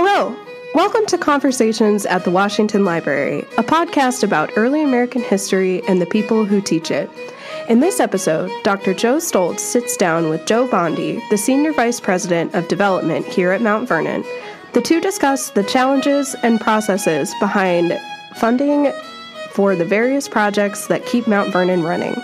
Hello. Welcome to Conversations at the Washington Library, a podcast about early American history and the people who teach it. In this episode, Dr. Joe Stoltz sits down with Joe Bondi, the Senior Vice President of Development here at Mount Vernon. The two discuss the challenges and processes behind funding for the various projects that keep Mount Vernon running.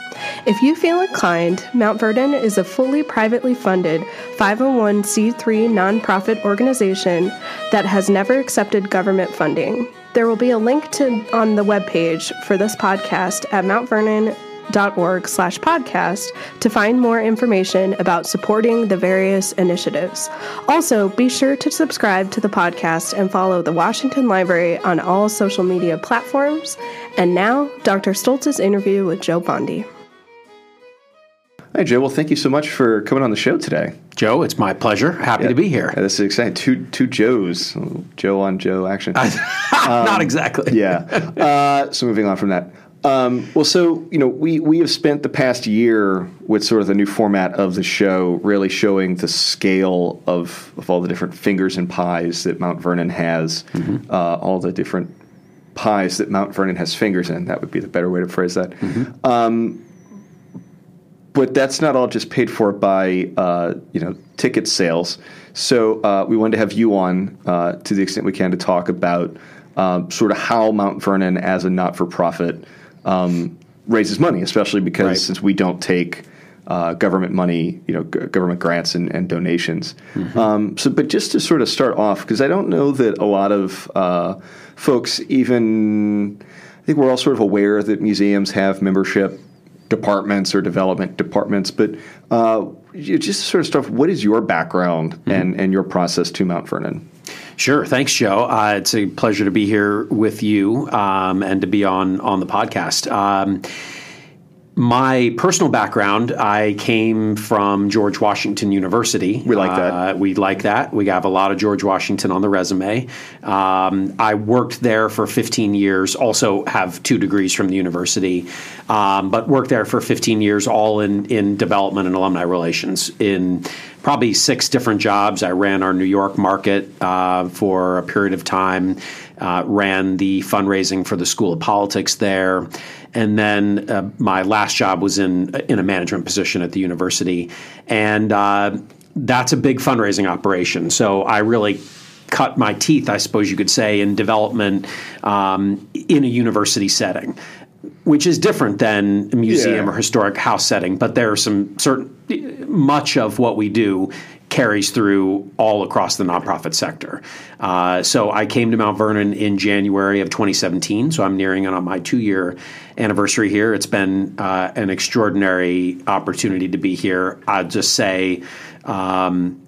If you feel inclined, Mount Vernon is a fully privately funded 501c3 nonprofit organization that has never accepted government funding. There will be a link to on the webpage for this podcast at Mount Vernon org slash podcast to find more information about supporting the various initiatives. Also, be sure to subscribe to the podcast and follow the Washington Library on all social media platforms. And now, Dr. Stoltz's interview with Joe Bondi. Hi, Joe. Well, thank you so much for coming on the show today. Joe, it's my pleasure. Happy yeah. to be here. Yeah, this is exciting. Two two Joes, Joe on Joe action. um, Not exactly. yeah. Uh, so moving on from that. Um, well, so you know, we we have spent the past year with sort of the new format of the show, really showing the scale of of all the different fingers and pies that Mount Vernon has, mm-hmm. uh, all the different pies that Mount Vernon has fingers in. That would be the better way to phrase that. Mm-hmm. Um, but that's not all just paid for by uh, you know ticket sales. So uh, we wanted to have you on uh, to the extent we can to talk about um, sort of how Mount Vernon, as a not-for-profit um, raises money, especially because right. since we don't take uh, government money, you know, g- government grants and, and donations. Mm-hmm. Um, so, but just to sort of start off, because I don't know that a lot of uh, folks even, I think we're all sort of aware that museums have membership departments or development departments, but uh, just to sort of start, what is your background mm-hmm. and, and your process to Mount Vernon? Sure. Thanks, Joe. Uh, it's a pleasure to be here with you um, and to be on on the podcast. Um, my personal background, I came from George Washington University. We like that. Uh, we like that. We have a lot of George Washington on the resume. Um, I worked there for 15 years, also have two degrees from the university, um, but worked there for 15 years, all in, in development and alumni relations. In probably six different jobs. I ran our New York market uh, for a period of time, uh, ran the fundraising for the School of Politics there and then uh, my last job was in in a management position at the university, and uh, that's a big fundraising operation. So I really cut my teeth, I suppose you could say, in development um, in a university setting. Which is different than a museum yeah. or historic house setting, but there are some certain much of what we do carries through all across the nonprofit sector. Uh, so I came to Mount Vernon in January of 2017. So I'm nearing on my two year anniversary here. It's been uh, an extraordinary opportunity to be here. I'd just say. Um,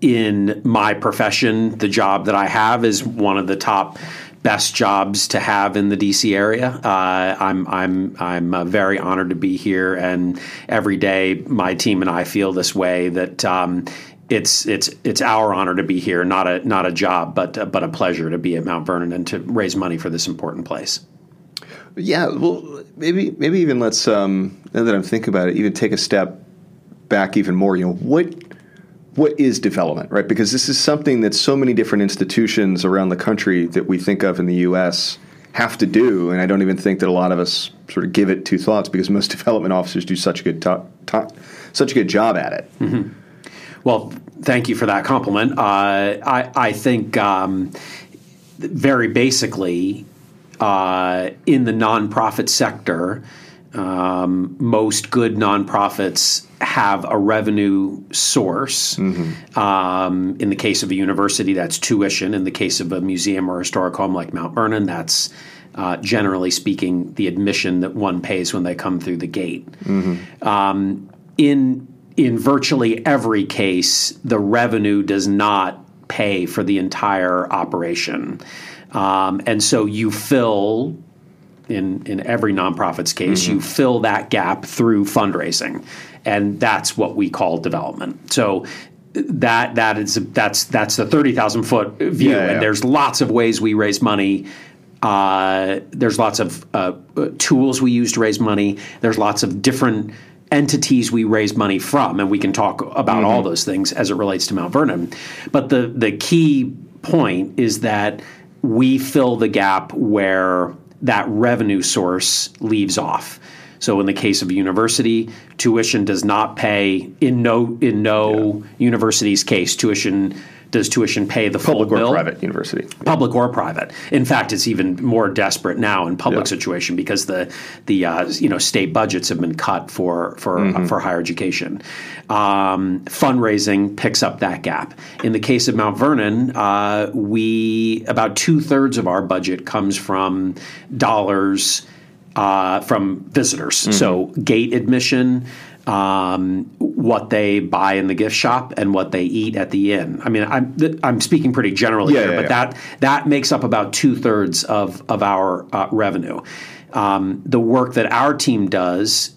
in my profession, the job that I have is one of the top best jobs to have in the DC area. Uh, I'm I'm I'm uh, very honored to be here, and every day my team and I feel this way that. Um, it's it's it's our honor to be here, not a not a job, but uh, but a pleasure to be at Mount Vernon and to raise money for this important place. Yeah, well, maybe maybe even let's um, now that I'm thinking about it, even take a step back even more. You know, what what is development, right? Because this is something that so many different institutions around the country that we think of in the U.S. have to do, and I don't even think that a lot of us sort of give it two thoughts because most development officers do such a good to- to- such a good job at it. Mm-hmm. Well, thank you for that compliment. Uh, I, I think um, very basically uh, in the nonprofit sector um, most good nonprofits have a revenue source. Mm-hmm. Um, in the case of a university, that's tuition. In the case of a museum or historic home like Mount Vernon, that's uh, generally speaking the admission that one pays when they come through the gate. Mm-hmm. Um, in in virtually every case, the revenue does not pay for the entire operation. Um, and so you fill in in every nonprofit's case, mm-hmm. you fill that gap through fundraising, and that's what we call development. So that that is that's that's the thirty thousand foot view, yeah, yeah. and there's lots of ways we raise money. Uh, there's lots of uh, tools we use to raise money. There's lots of different entities we raise money from, and we can talk about mm-hmm. all those things as it relates to Mount Vernon. But the the key point is that we fill the gap where that revenue source leaves off. So in the case of a university, tuition does not pay in no in no yeah. university's case tuition does tuition pay the public or bill? private university? Public or private. In fact, it's even more desperate now in public yeah. situation because the the uh, you know state budgets have been cut for for mm-hmm. uh, for higher education. Um, fundraising picks up that gap. In the case of Mount Vernon, uh, we about two thirds of our budget comes from dollars. Uh, from visitors. Mm-hmm. So gate admission, um, what they buy in the gift shop and what they eat at the inn. I mean, I'm I'm speaking pretty generally yeah, here, yeah, but yeah. that that makes up about two thirds of of our uh, revenue. Um, the work that our team does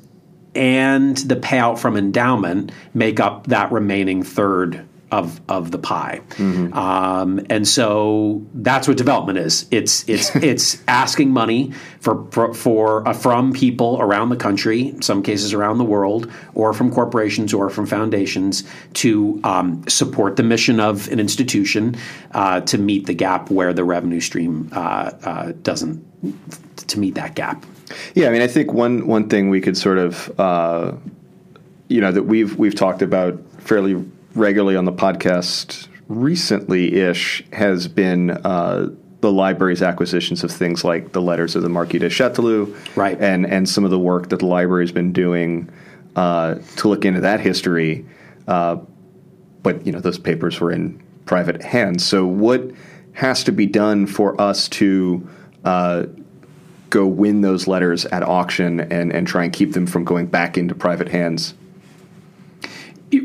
and the payout from endowment make up that remaining third of of the pie. Mm-hmm. Um, and so that's what development is. It's it's it's asking money for for, for uh, from people around the country, in some cases around the world, or from corporations or from foundations to um, support the mission of an institution uh, to meet the gap where the revenue stream uh, uh doesn't to meet that gap. Yeah, I mean, I think one one thing we could sort of uh, you know that we've we've talked about fairly regularly on the podcast recently ish has been uh, the library's acquisitions of things like the letters of the Marquis de Chastellux, right. and, and some of the work that the library has been doing uh, to look into that history. Uh, but you know those papers were in private hands. So what has to be done for us to uh, go win those letters at auction and, and try and keep them from going back into private hands?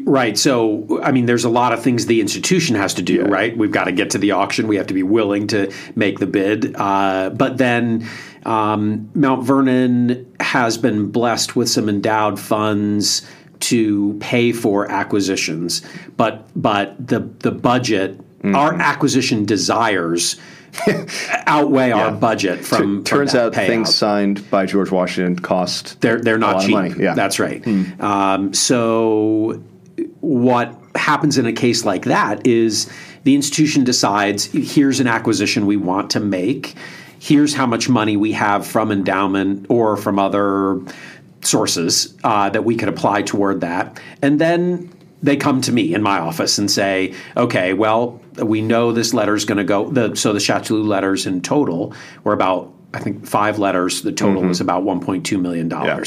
Right. So, I mean, there's a lot of things the institution has to do, yeah. right? We've got to get to the auction. We have to be willing to make the bid. Uh, but then um, Mount Vernon has been blessed with some endowed funds to pay for acquisitions. But but the the budget, mm-hmm. our acquisition desires. outweigh yeah. our budget from. turns from out payout. things signed by George Washington cost. They're they're not cheap. Yeah. that's right. Mm. Um, so what happens in a case like that is the institution decides here's an acquisition we want to make. Here's how much money we have from endowment or from other sources uh, that we could apply toward that. And then they come to me in my office and say, okay, well, we know this letter is going to go. The, so the Chastellux letters in total were about, I think, five letters. The total mm-hmm. was about $1.2 million. Yeah.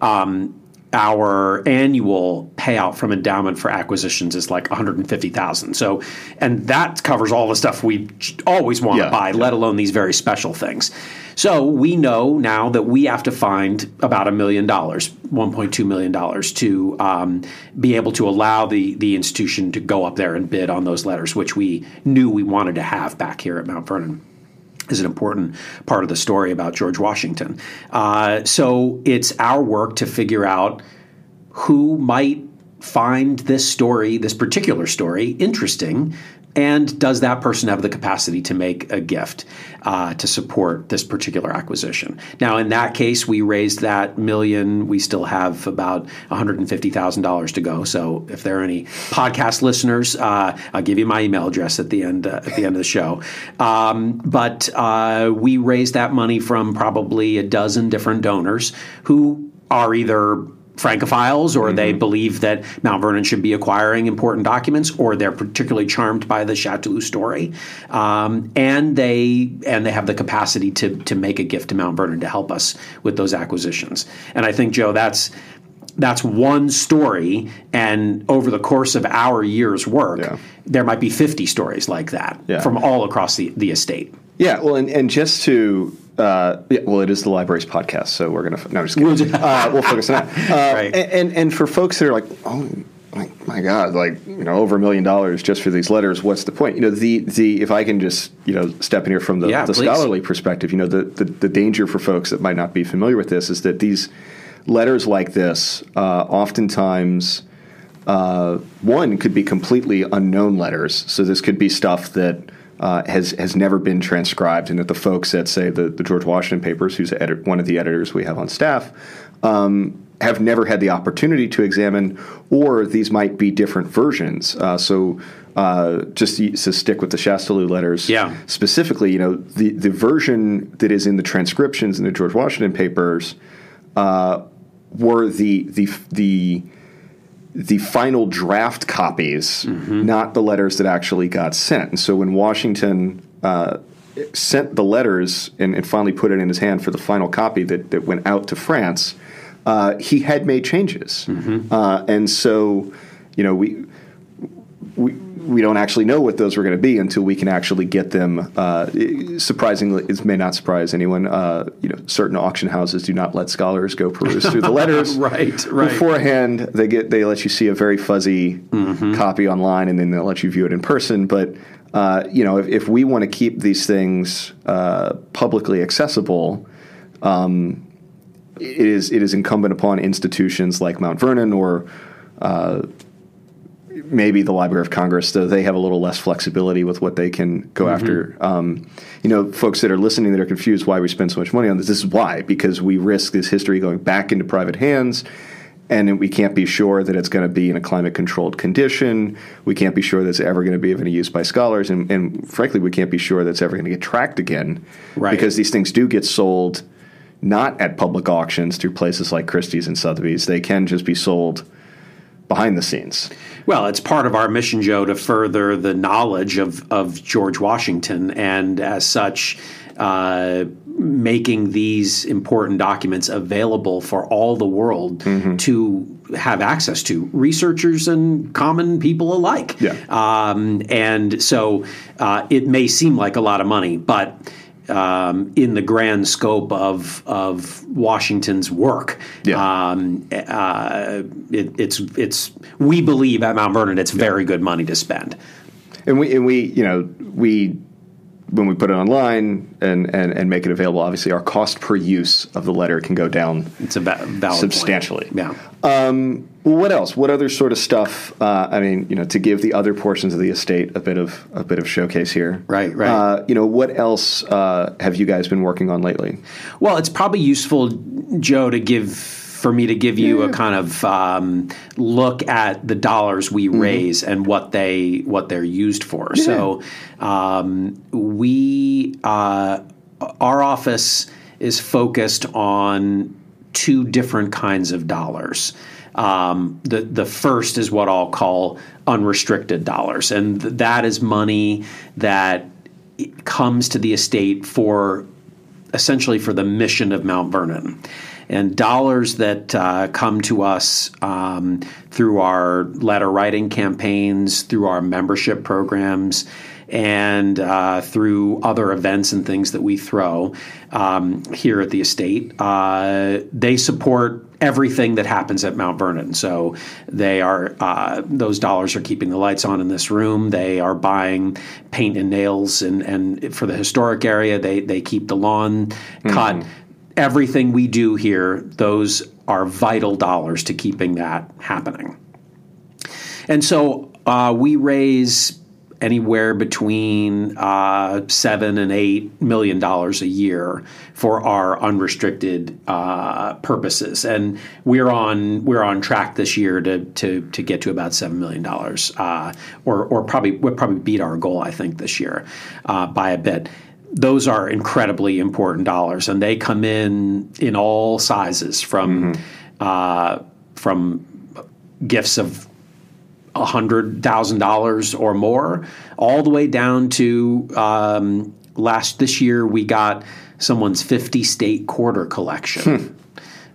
Um, our annual payout from endowment for acquisitions is like 150,000. So, and that covers all the stuff we always want yeah, to buy, yeah. let alone these very special things. So we know now that we have to find about a million dollars, 1.2 million dollars, to um, be able to allow the the institution to go up there and bid on those letters, which we knew we wanted to have back here at Mount Vernon is an important part of the story about George Washington. Uh, so it's our work to figure out who might find this story, this particular story, interesting and does that person have the capacity to make a gift uh, to support this particular acquisition? Now, in that case, we raised that million. We still have about $150,000 to go. So, if there are any podcast listeners, uh, I'll give you my email address at the end uh, at the end of the show. Um, but uh, we raised that money from probably a dozen different donors who are either Francophiles, or mm-hmm. they believe that Mount Vernon should be acquiring important documents, or they're particularly charmed by the Chastellux story, um, and they and they have the capacity to to make a gift to Mount Vernon to help us with those acquisitions. And I think Joe, that's that's one story, and over the course of our year's work, yeah. there might be fifty stories like that yeah. from all across the, the estate. Yeah, well, and, and just to uh, yeah, well, it is the library's podcast, so we're gonna no, just kidding. uh, we'll focus on that. Uh, right. and, and for folks that are like, oh like my God, like you know, over a million dollars just for these letters. What's the point? You know, the the if I can just you know step in here from the, yeah, the scholarly perspective, you know, the, the the danger for folks that might not be familiar with this is that these letters like this uh, oftentimes. Uh, one could be completely unknown letters. So this could be stuff that uh, has has never been transcribed, and that the folks at say the, the George Washington papers, who's edit, one of the editors we have on staff, um, have never had the opportunity to examine, or these might be different versions. Uh, so uh, just to stick with the Chastellux letters, Yeah. specifically, you know, the, the version that is in the transcriptions in the George Washington papers uh, were the the the the final draft copies, not the letters that actually got sent. And so when Washington uh, sent the letters and, and finally put it in his hand for the final copy that, that went out to France, uh, he had made changes. Uh, and so, you know, we we, we don't actually know what those were going to be until we can actually get them. Uh, surprisingly, it may not surprise anyone. Uh, you know, certain auction houses do not let scholars go peruse through the letters. Right, right. Beforehand, they get they let you see a very fuzzy copy online, and then they'll let you view it in person. But uh, you know, if, if we want to keep these things uh, publicly accessible, um, it is it is incumbent upon institutions like Mount Vernon or uh, maybe the Library of Congress, though they have a little less flexibility with what they can go Mm-hmm. after. Um, you know, folks that are listening that are confused why we spend so much money on this. This is why because we risk this history going back into private hands. And we can't be sure that it's going to be in a climate controlled condition. We can't be sure that it's ever going to be of any use by scholars. And, and frankly, we can't be sure that it's ever going to get tracked again. Right. Because these things do get sold not at public auctions through places like Christie's and Sotheby's. They can just be sold behind the scenes. Well, it's part of our mission, Joe, to further the knowledge of, of George Washington, and as such, uh, making these important documents available for all the world to have access to, researchers and common people alike. Yeah. Um, and so uh, it may seem like a lot of money, but um, in the grand scope of of Washington's work, Yeah. um, uh, it, it's it's we believe at Mount Vernon it's very good money to spend. And we and we you know we when we put it online and, and, and make it available, obviously our cost per use of the letter can go down It's a va- valid point. substantially. Yeah. Um, what else? What other sort of stuff? Uh, I mean, you know, to give the other portions of the estate a bit of a bit of showcase here. Right, right. Uh, you know, what else uh, have you guys been working on lately? Well, it's probably useful, Joe, to give for me to give you a kind of um, look at the dollars we raise and what they what they're used for. So, um, we uh, our office is focused on two different kinds of dollars. Um, the the first is what I'll call unrestricted dollars, and th- that is money that comes to the estate for essentially for the mission of Mount Vernon. And dollars that uh, come to us um, through our letter writing campaigns, through our membership programs, and uh, through other events and things that we throw um, here at the estate, uh, they support everything that happens at Mount Vernon. So they are uh, those dollars are keeping the lights on in this room. They are buying paint and nails, and and for the historic area, they they keep the lawn cut. Everything we do here, those are vital dollars to keeping that happening. And so uh, we raise anywhere between uh, seven and eight million dollars a year for our unrestricted uh, purposes, and we're on we're on track this year to to, to get to about seven million dollars, uh, or or probably we'll probably beat our goal I think this year uh, by a bit. Those are incredibly important dollars, and they come in in all sizes from uh, from gifts of hundred thousand dollars or more, all the way down to um, last this year we got someone's fifty state quarter collection.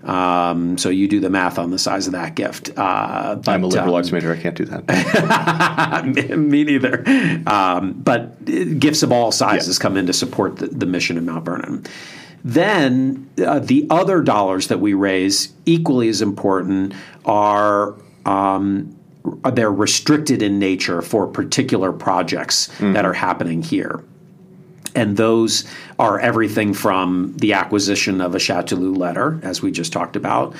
Um, so you do the math on the size of that gift. Uh, but, I'm a liberal um, arts major. I can't do that. me neither. Um, but gifts of all sizes come in to support the, the mission of Mount Vernon. Then uh, the other dollars that we raise, equally as important, are um, they're restricted in nature for particular projects that are happening here. And those are everything from the acquisition of a Chastellux letter, as we just talked about,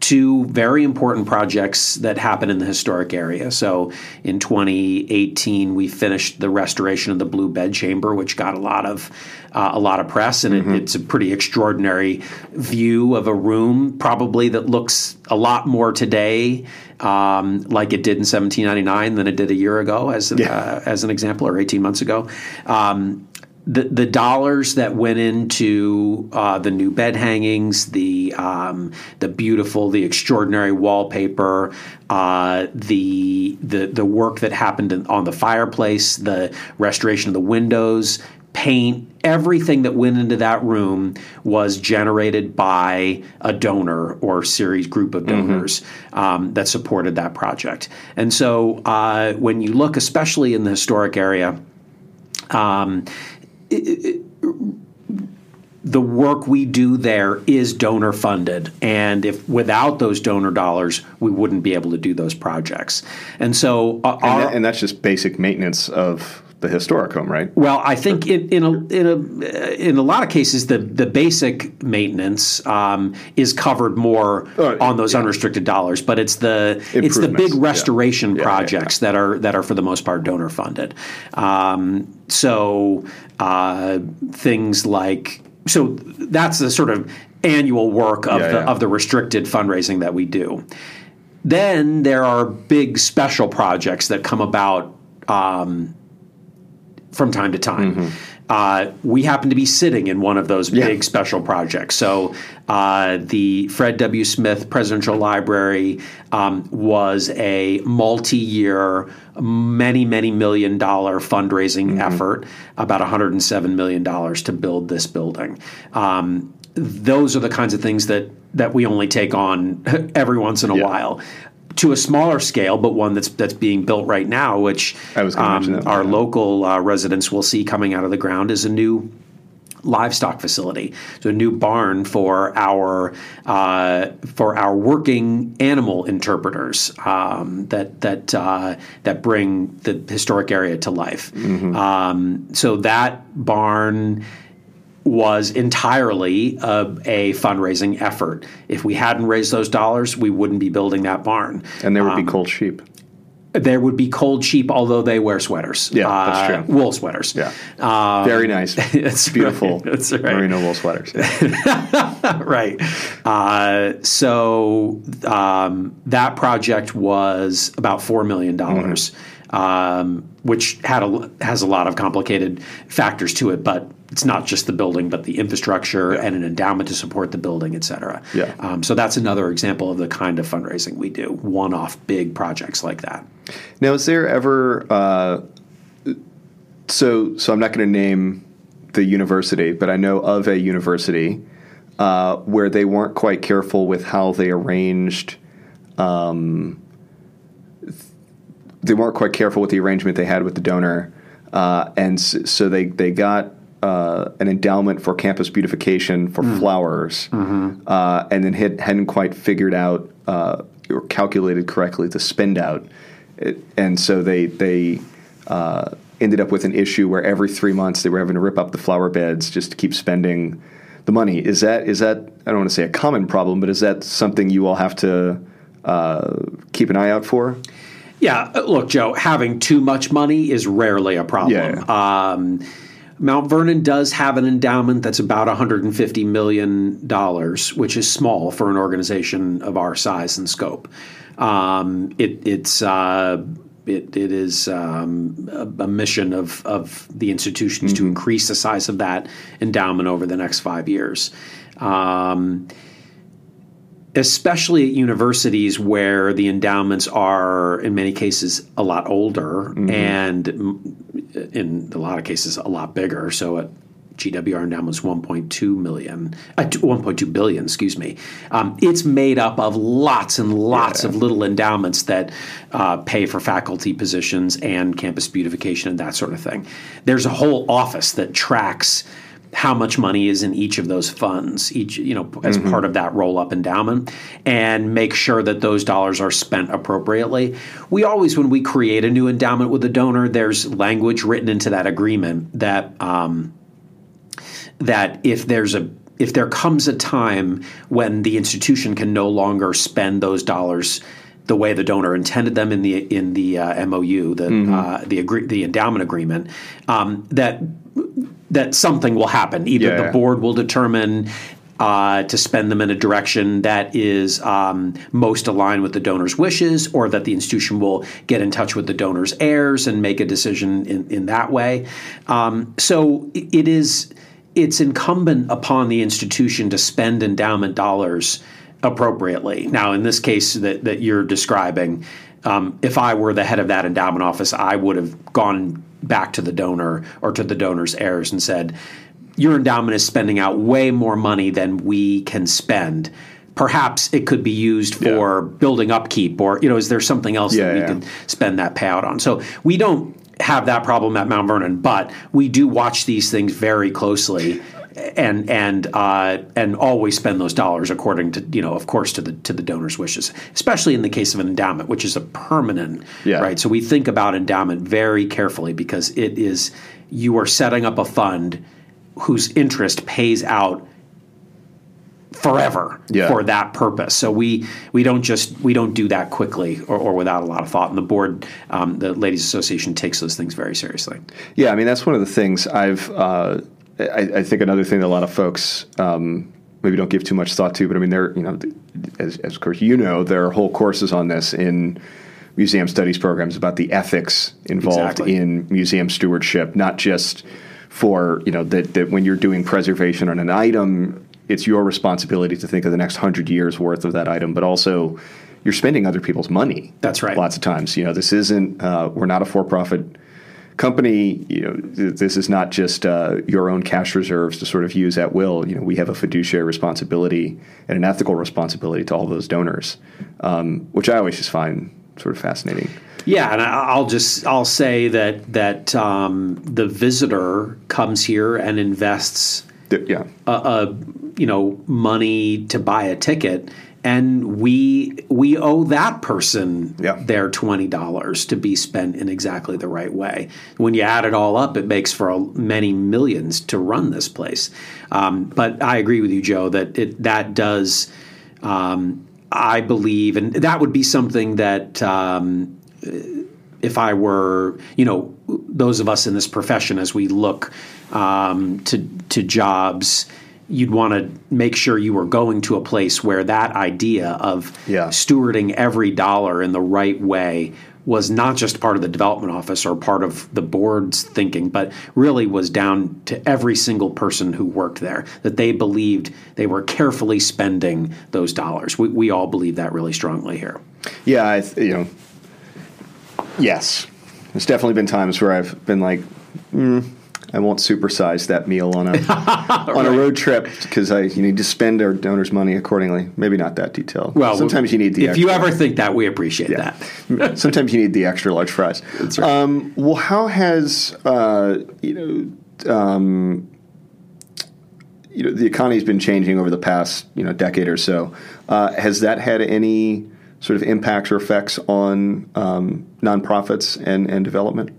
to very important projects that happen in the historic area. So in 2018, we finished the restoration of the Blue Bedchamber, which got a lot of uh, a lot of press, and mm-hmm. it, it's a pretty extraordinary view of a room, probably that looks a lot more today um, like it did in 1799 than it did a year ago, as yeah. uh, as an example, or 18 months ago. Um, the, the dollars that went into uh, the new bed hangings, the um, the beautiful, the extraordinary wallpaper, uh, the the the work that happened in, on the fireplace, the restoration of the windows, paint, everything that went into that room was generated by a donor or series group of mm-hmm. donors mm-hmm. um, that supported that project. And so uh, when you look, especially in the historic area. Um, it, the work we do there is donor funded. And if without those donor dollars we wouldn't be able to do those projects. And so uh, and, that, and, that's just basic maintenance of the historic home right well i think in, in a in a in a lot of cases the the basic maintenance um, is covered more uh, on those yeah. unrestricted dollars but it's the it's the big restoration yeah. projects yeah, that are that are for the most part donor funded um, so uh, things like so that's the sort of annual work of the of the restricted fundraising that we do. Then there are big special projects that come about um, from time to time. Mm-hmm. Uh, we happen to be sitting in one of those yeah. big special projects. So uh, the Fred W. Smith Presidential Library um, was a multi-year, many many million dollar fundraising mm-hmm. effort, about 107 million dollars to build this building. Um, those are the kinds of things that that we only take on every once in a yeah. while to a smaller scale, but one that's that's being built right now, which um, our local uh, residents will see coming out of the ground, is a new livestock facility. So a new barn for our uh, for our working animal interpreters um, that that uh, that bring the historic area to life. Mm-hmm. Um, so that barn was entirely a, a, fundraising effort. If we hadn't raised those dollars, we wouldn't be building that barn. And there would um, be cold sheep. There would be cold sheep, although they wear sweaters. Yeah, uh, that's true. Wool sweaters. Yeah, um, very nice. It's beautiful. Right. That's right. Merino wool sweaters. right. Uh, so um, that project was about four million dollars. Mm-hmm. Um, which had a, has a lot of complicated factors to it, but it's not just the building, but the infrastructure yeah. and an endowment to support the building, et cetera. Yeah. Um, so that's another example of the kind of fundraising we do, one-off big projects like that. Now, is there ever uh, so so I'm not going to name the university, but I know of a university uh, where they weren't quite careful with how they arranged. Um, they weren't quite careful with the arrangement they had with the donor, uh, and so they they got uh, an endowment for campus beautification for mm. flowers, mm-hmm. uh, and then had, hadn't quite figured out uh, or calculated correctly the spend out, it, and so they they uh, ended up with an issue where every three months they were having to rip up the flower beds just to keep spending the money. Is that is that I don't want to say a common problem, but is that something you all have to uh, keep an eye out for? Yeah, look, Joe, having too much money is rarely a problem. Yeah. Um, Mount Vernon does have an endowment that's about $150 million, which is small for an organization of our size and scope. Um, it, it's uh, it, it is um, a, a, mission of, of the institutions mm-hmm. to increase the size of that endowment over the next five years. Um, especially at universities where the endowments are, in many cases, a lot older mm-hmm. and in a lot of cases a lot bigger. So at GWR endowments 1.2 million, uh, 1.2 billion, excuse me. Um, it's made up of lots and lots yeah. of little endowments that uh, pay for faculty positions and campus beautification and that sort of thing. There's a whole office that tracks how much money is in each of those funds, each you know as mm-hmm. part of that roll up endowment, and make sure that those dollars are spent appropriately. We always, when we create a new endowment with a donor, there's language written into that agreement that. Um, that if there's a if there comes a time when the institution can no longer spend those dollars the way the donor intended them in the in the uh, MOU, the mm-hmm. uh, the agree, the endowment agreement, um, that that something will happen. Either yeah, the board will determine uh, to spend them in a direction that is um, most aligned with the donor's wishes, or that the institution will get in touch with the donor's heirs and make a decision in, in that way. Um, so it is it's incumbent upon the institution to spend endowment dollars appropriately. Now, in this case that, that you're describing, um, if I were the head of that endowment office, I would have gone back to the donor or to the donor's heirs and said, Your endowment is spending out way more money than we can spend. Perhaps it could be used for yeah. building upkeep, or you know, is there something else yeah, that we yeah. can spend that payout on? So we don't have that problem at Mount Vernon, but we do watch these things very closely and and uh, and always spend those dollars according to you know of course to the to the donor's wishes, especially in the case of an endowment, which is a permanent yeah. right. So we think about endowment very carefully because it is you are setting up a fund whose interest pays out forever yeah. for that purpose. So we we don't just we don't do that quickly or, or without a lot of thought. And the board, um, the Ladies Association, takes those things very seriously. Yeah, I mean that's one of the things I've. Uh, I, I, think another thing that a lot of folks um, maybe don't give too much thought to, but I mean, there, you know, as, as of course you know, there are whole courses on this in museum studies programs about the ethics involved exactly. in museum stewardship, not just for you know that, that when you're doing preservation on an item, it's your responsibility to think of the next hundred years worth of that item, but also you're spending other people's money. That's right. Lots of times, you know, this isn't. Uh, we're not a for-profit company, you know, this is not just uh, your own cash reserves to sort of use at will. You know, we have a fiduciary responsibility and an ethical responsibility to all those donors, um, which I always just find sort of fascinating. Yeah, and I'll just I'll say that that um, the visitor comes here and invests, yeah, a, a you know money to buy a ticket and we we owe that person yeah. their twenty dollars to be spent in exactly the right way. When you add it all up, it makes for a, many millions to run this place. Um, but I agree with you, Joe, that it, that does. Um, I believe, and that would be something that. Um, if I were, you know, those of us in this profession, as we look um, to to jobs, you'd want to make sure you were going to a place where that idea of yeah. stewarding every dollar in the right way was not just part of the development office or part of the board's thinking, but really was down to every single person who worked there, that they believed they were carefully spending those dollars. We, we all believe that really strongly here. Yeah, I, you know, yes. There's definitely been times where I've been like, mm, I won't supersize that meal on a right. on a road trip because I you need to spend our donors' money accordingly. Maybe not that detailed. Well, sometimes you need the. If extra. you ever think that, we appreciate yeah. that. sometimes you need the extra large fries. That's right. Um, well, how has uh, you know? Um, you know, the economy's been changing over the past you know decade or so. Uh, has that had any sort of impacts or effects on um, nonprofits and, and development?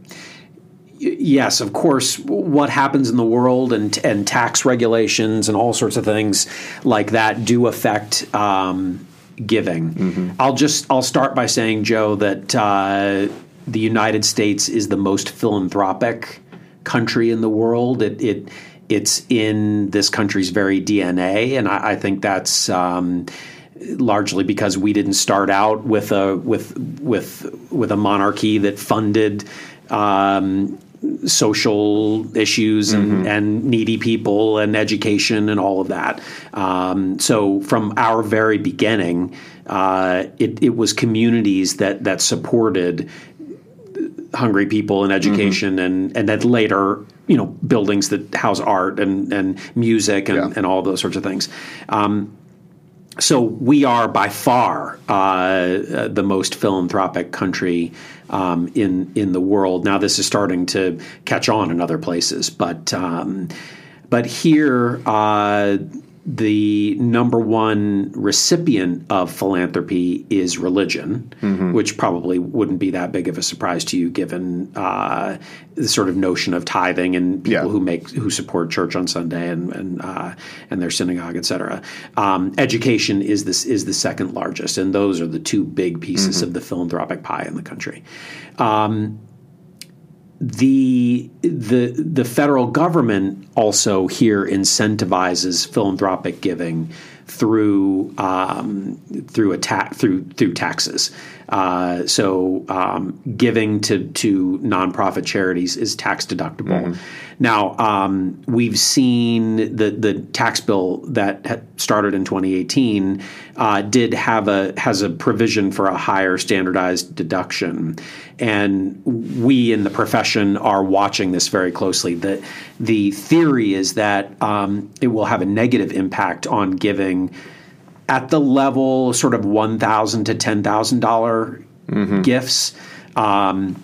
Yes, of course, what happens in the world and and tax regulations and all sorts of things like that do affect um, giving. Mm-hmm. I'll just I'll start by saying, Joe, that uh, the United States is the most philanthropic country in the world. It, it it's in this country's very DNA, and I, I think that's. Um, largely because we didn't start out with a with with with a monarchy that funded um, social issues and, mm-hmm. and, needy people and education and all of that. Um, so from our very beginning, uh, it, it, was communities that that supported hungry people and education mm-hmm. and and then later you know buildings that house art and and music and, yeah. and all those sorts of things. Um, so we are by far uh, the most philanthropic country um, in in the world. Now this is starting to catch on in other places, but um, but here. Uh, the number one recipient of philanthropy is religion, Mm-hmm. which probably wouldn't be that big of a surprise to you, given uh, the sort of notion of tithing and people Yeah. who make who support church on Sunday and and uh, and their synagogue, et cetera. Um, education is this is the second largest, and those are the two big pieces Mm-hmm. of the philanthropic pie in the country the the the federal government also here incentivizes philanthropic giving through um, through a ta- through through taxes. Uh, so um, giving to to nonprofit charities is tax deductible. Now um, we've seen the the tax bill that started in 2018 uh, did have a has a provision for a higher standardized deduction, and we in the profession are watching this very closely. The the theory is that um, it will have a negative impact on giving at the level sort of one thousand to ten thousand dollar gifts, um,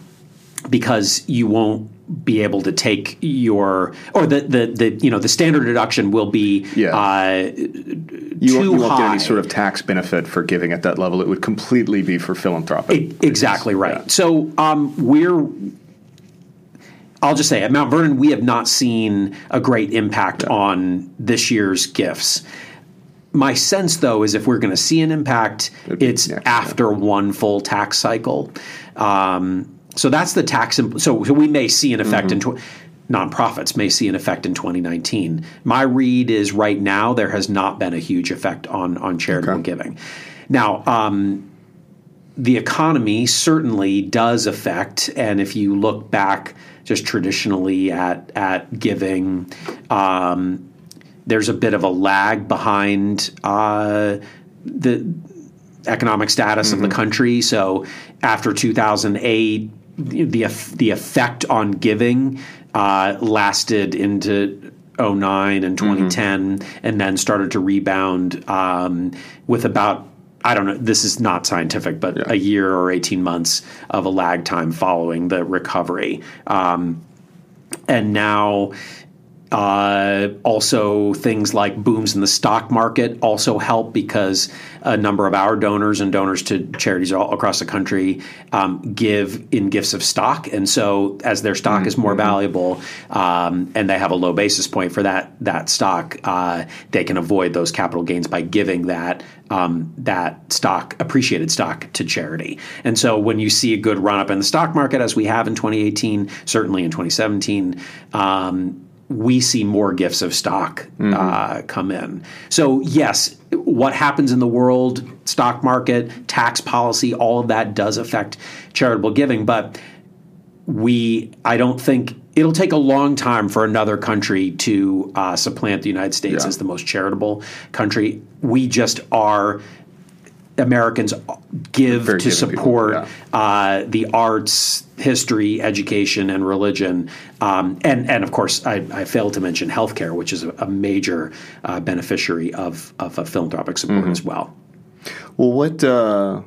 because you won't be able to take your or the, the the you know the standard deduction will be Yeah. uh, You, you won't get any sort of tax benefit for giving at that level. It would completely be for philanthropic. E- Exactly right. Yeah. So um, we're. I'll just say at Mount Vernon, we have not seen a great impact on this year's gifts. My sense, though, is if we're going to see an impact, it's after one full tax cycle. Um, so that's the tax. Imp- so, so we may see an effect in. Tw- Nonprofits may see an effect in 2019. My read is right now there has not been a huge effect on on charitable Okay. giving. Now, um, the economy certainly does affect, and if you look back just traditionally at at giving, um, there's a bit of a lag behind uh, the economic status of the country. So after 2008, the the effect on giving uh, lasted into 09 and 2010, and then started to rebound um, with about I don't know. This is not scientific, but a year or 18 months of a lag time following the recovery. Um, and now uh, also things like booms in the stock market also help because a number of our donors and donors to charities all across the country um, give in gifts of stock, and so as their stock is more valuable um, and they have a low basis point for that that stock, uh, they can avoid those capital gains by giving that um, that stock appreciated stock to charity. And so when you see a good run up in the stock market, as we have in 2018, certainly in 2017. We see more gifts of stock uh, come in. So, yes, what happens in the world, stock market, tax policy, all of that does affect charitable giving. But we, I don't think it'll take a long time for another country to uh, supplant the United States Yeah. as the most charitable country. We just are. Americans give Very to people, support yeah. uh, the arts, history, education, and religion, um, and and of course, I, I failed to mention healthcare, which is a, a major uh, beneficiary of of a philanthropic support Mm-hmm. as well. Well, what uh,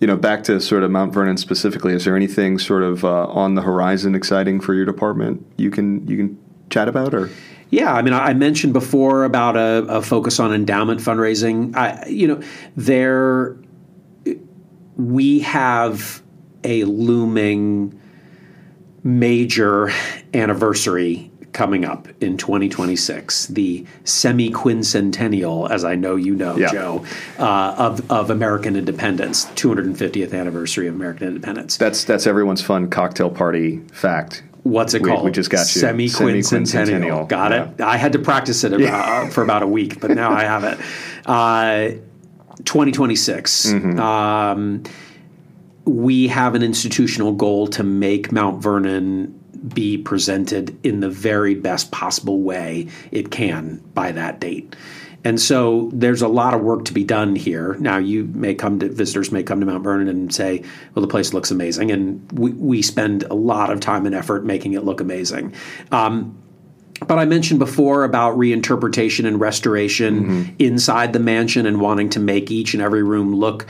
you know, back to sort of Mount Vernon specifically, is there anything sort of uh, on the horizon exciting for your department you can you can chat about or? Yeah, I mean, I mentioned before about a, a focus on endowment fundraising. I, you know, there we have a looming major anniversary coming up in 2026, the semi-quincentennial, as I know you know, Yeah. Joe, uh, of of American independence, 250th anniversary of American independence. That's that's everyone's fun cocktail party fact. What's it We- called? we just got you. Semi quincentennial. Semi-quincentennial. Got it. I had to practice it about, for about a week, but now I have it. Uh, 2026. Mm-hmm. Um, we have an institutional goal to make Mount Vernon be presented in the very best possible way it can by that date. And so there's a lot of work to be done here. Now you may come to visitors may come to Mount Vernon and say, "Well, the place looks amazing," and we, we spend a lot of time and effort making it look amazing. Um, but I mentioned before about reinterpretation and restoration inside the mansion and wanting to make each and every room look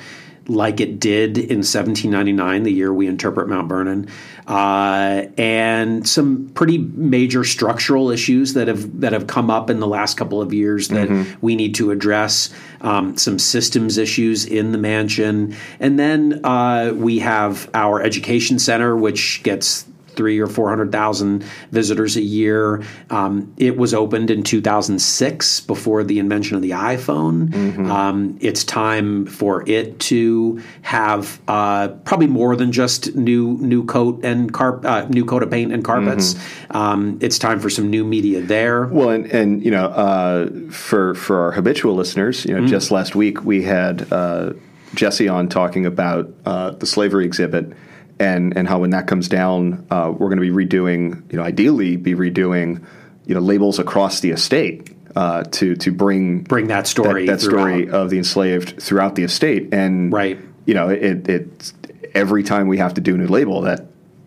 like it did in 1799, the year we interpret Mount Vernon, uh, and some pretty major structural issues that have that have come up in the last couple of years that mm-hmm. we need to address. Um, some systems issues in the mansion, and then uh, we have our education center, which gets three or four hundred thousand visitors a year. Um, it was opened in 2006 before the invention of the iPhone. Mm-hmm. Um, it's time for it to have uh, probably more than just new new coat and carp uh, new coat of paint and carpets. Mm-hmm. Um, it's time for some new media there. Well, and, and you know, uh, for for our habitual listeners, you know, mm-hmm. just last week we had. Uh, Jesse on talking about uh, the slavery exhibit and and how when that comes down, uh, we're going to be redoing, you know, ideally be redoing, you know, labels across the estate uh, to to bring bring that story that, that story of the enslaved throughout the estate, and right, you know, it, it every time we have to do a new label that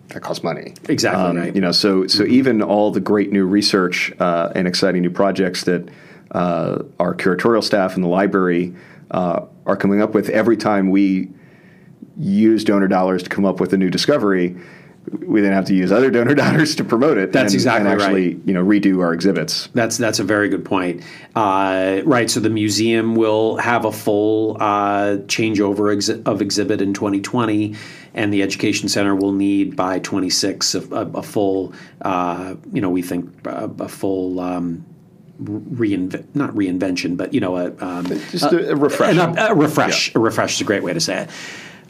that costs money. Exactly um, right. You know, so so mm-hmm. even all the great new research uh, and exciting new projects that uh, our curatorial staff and the library uh, are coming up with every time we use donor dollars to come up with a new discovery, we then have to use other donor dollars to promote it. That's and, exactly and actually, right. you know, redo our exhibits. That's that's a very good point. Uh, right. So the museum will have a full uh, changeover exi- of exhibit in 2020, and the education center will need by 26 a, a, a full. Uh, you know, we think a, a full. Um, reinvent not reinvention but you know a um, just a, a refresh a, refresh yeah. a refresh is a great way to say it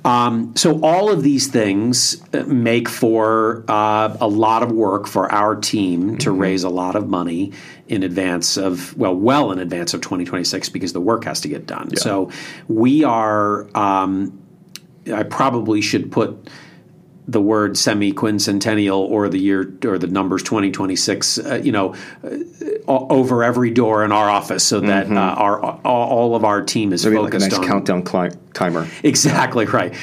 um, so all of these things uh, make for uh, a lot of work for our team to mm-hmm. raise a lot of money in advance of well, well in advance of 2026 because the work has to get done. Yeah. So we are. Um, I probably should put the word semi-quincentennial or the year or the numbers 2026 uh, you know uh, over every door in our office so that mm-hmm. uh, our all of our team is Maybe focused like a nice on countdown cli- timer exactly right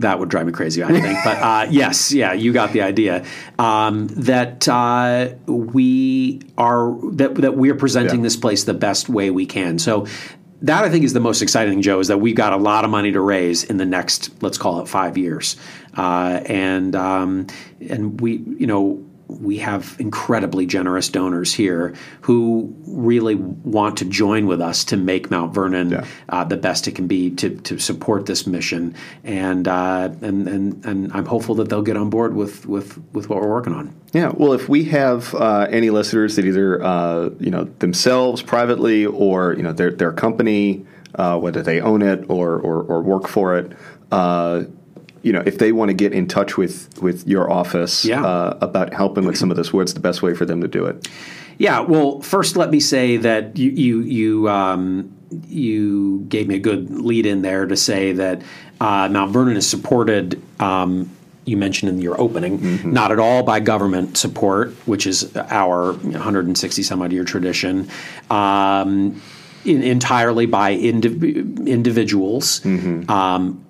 that would drive me crazy, I think. but uh, yes, yeah, you got the idea. Um, that uh, we are that that we are presenting yeah. this place the best way we can. So that I think is the most exciting Joe, is that we've got a lot of money to raise in the next, let's call it five years, uh, and um, and we, you know, we have incredibly generous donors here who really want to join with us to make Mount Vernon yeah. uh, the best it can be to, to support this mission, and, uh, and and and I'm hopeful that they'll get on board with with with what we're working on. Yeah, well, if we have uh, any listeners that either uh, you know themselves privately or you know their their company, uh, whether they own it or or, or work for it uh, you know, if they want to get in touch with with your office yeah. uh, about helping with some of this, what's the best way for them to do it? Yeah, well, first let me say that you you you, um, you gave me a good lead in there to say that uh, Mount Vernon is supported. Um, you mentioned in your opening, mm-hmm. not at all by government support, which is our 160 some odd year tradition. Um, in, entirely by indiv- individuals, mm-hmm. um,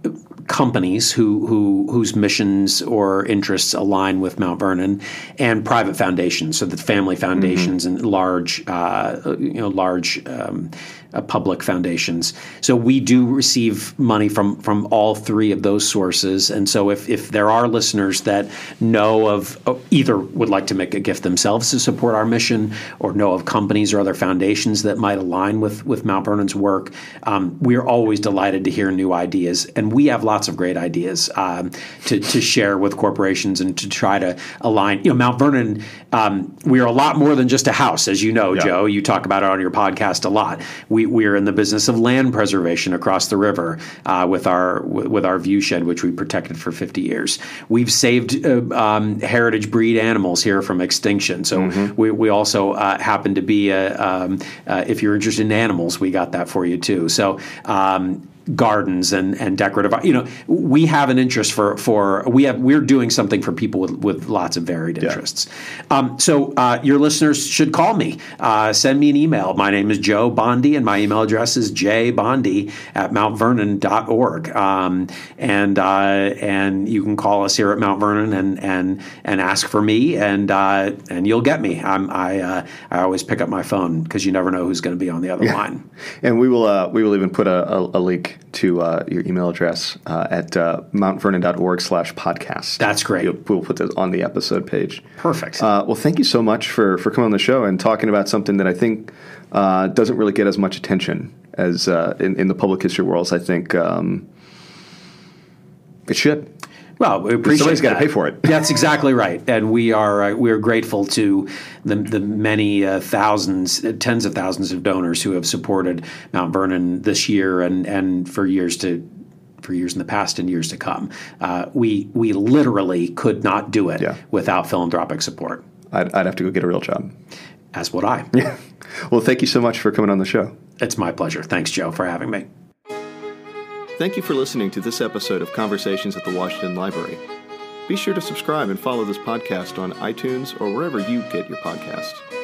companies who, who whose missions or interests align with Mount Vernon, and private foundations, so the family foundations mm-hmm. and large, uh, you know, large um, uh, public foundations. So we do receive money from from all three of those sources. And so if if there are listeners that know of either would like to make a gift themselves to support our mission, or know of companies or other foundations that might align with with Mount Vernon's work, um, we're always delighted to hear new ideas. And we have lots of great ideas um, to to share with corporations and to try to align. You know, Mount Vernon, um, we are a lot more than just a house, as you know, yeah. Joe. You talk about it on your podcast a lot. We we, we are in the business of land preservation across the river uh, with our with our viewshed, which we protected for 50 years. We've saved uh, um, heritage breed animals here from extinction. So mm-hmm. we, we also uh, happen to be a, um, uh, if you're interested in animals, we got that for you too. So um, gardens and, and decorative you know we have an interest for for we have we're doing something for people with, with lots of varied interests. Yeah. um, so uh, your listeners should call me uh, send me an email. My name is joe Bondi and my email address is jbondi at mountvernon.org um, and uh, and you can call us here at mount vernon and and and ask for me and uh, and you'll get me. I'm, i uh, i always pick up my phone because you never know who's going to be on the other yeah. line. And we will uh, we will even put a, a, a link to uh, your email address uh, at uh, mountvernon.org slash podcast. That's great. You'll, we'll put this on the episode page. Perfect. Uh, well, thank you so much for, for coming on the show and talking about something that I think uh, doesn't really get as much attention as uh, in, in the public history worlds. I think um, it should. Well, we appreciate Somebody's got to pay for it. That's exactly right, and we are uh, we are grateful to the the many uh, thousands, uh, tens of thousands of donors who have supported Mount Vernon this year and and for years to for years in the past and years to come. Uh, we we literally could not do it Yeah. without philanthropic support. I'd, I'd have to go get a real job. As would I. Yeah. Well, thank you so much for coming on the show. It's my pleasure. Thanks, Joe, for having me. Thank you for listening to this episode of Conversations at the Washington Library. Be sure to subscribe and follow this podcast on iTunes or wherever you get your podcasts.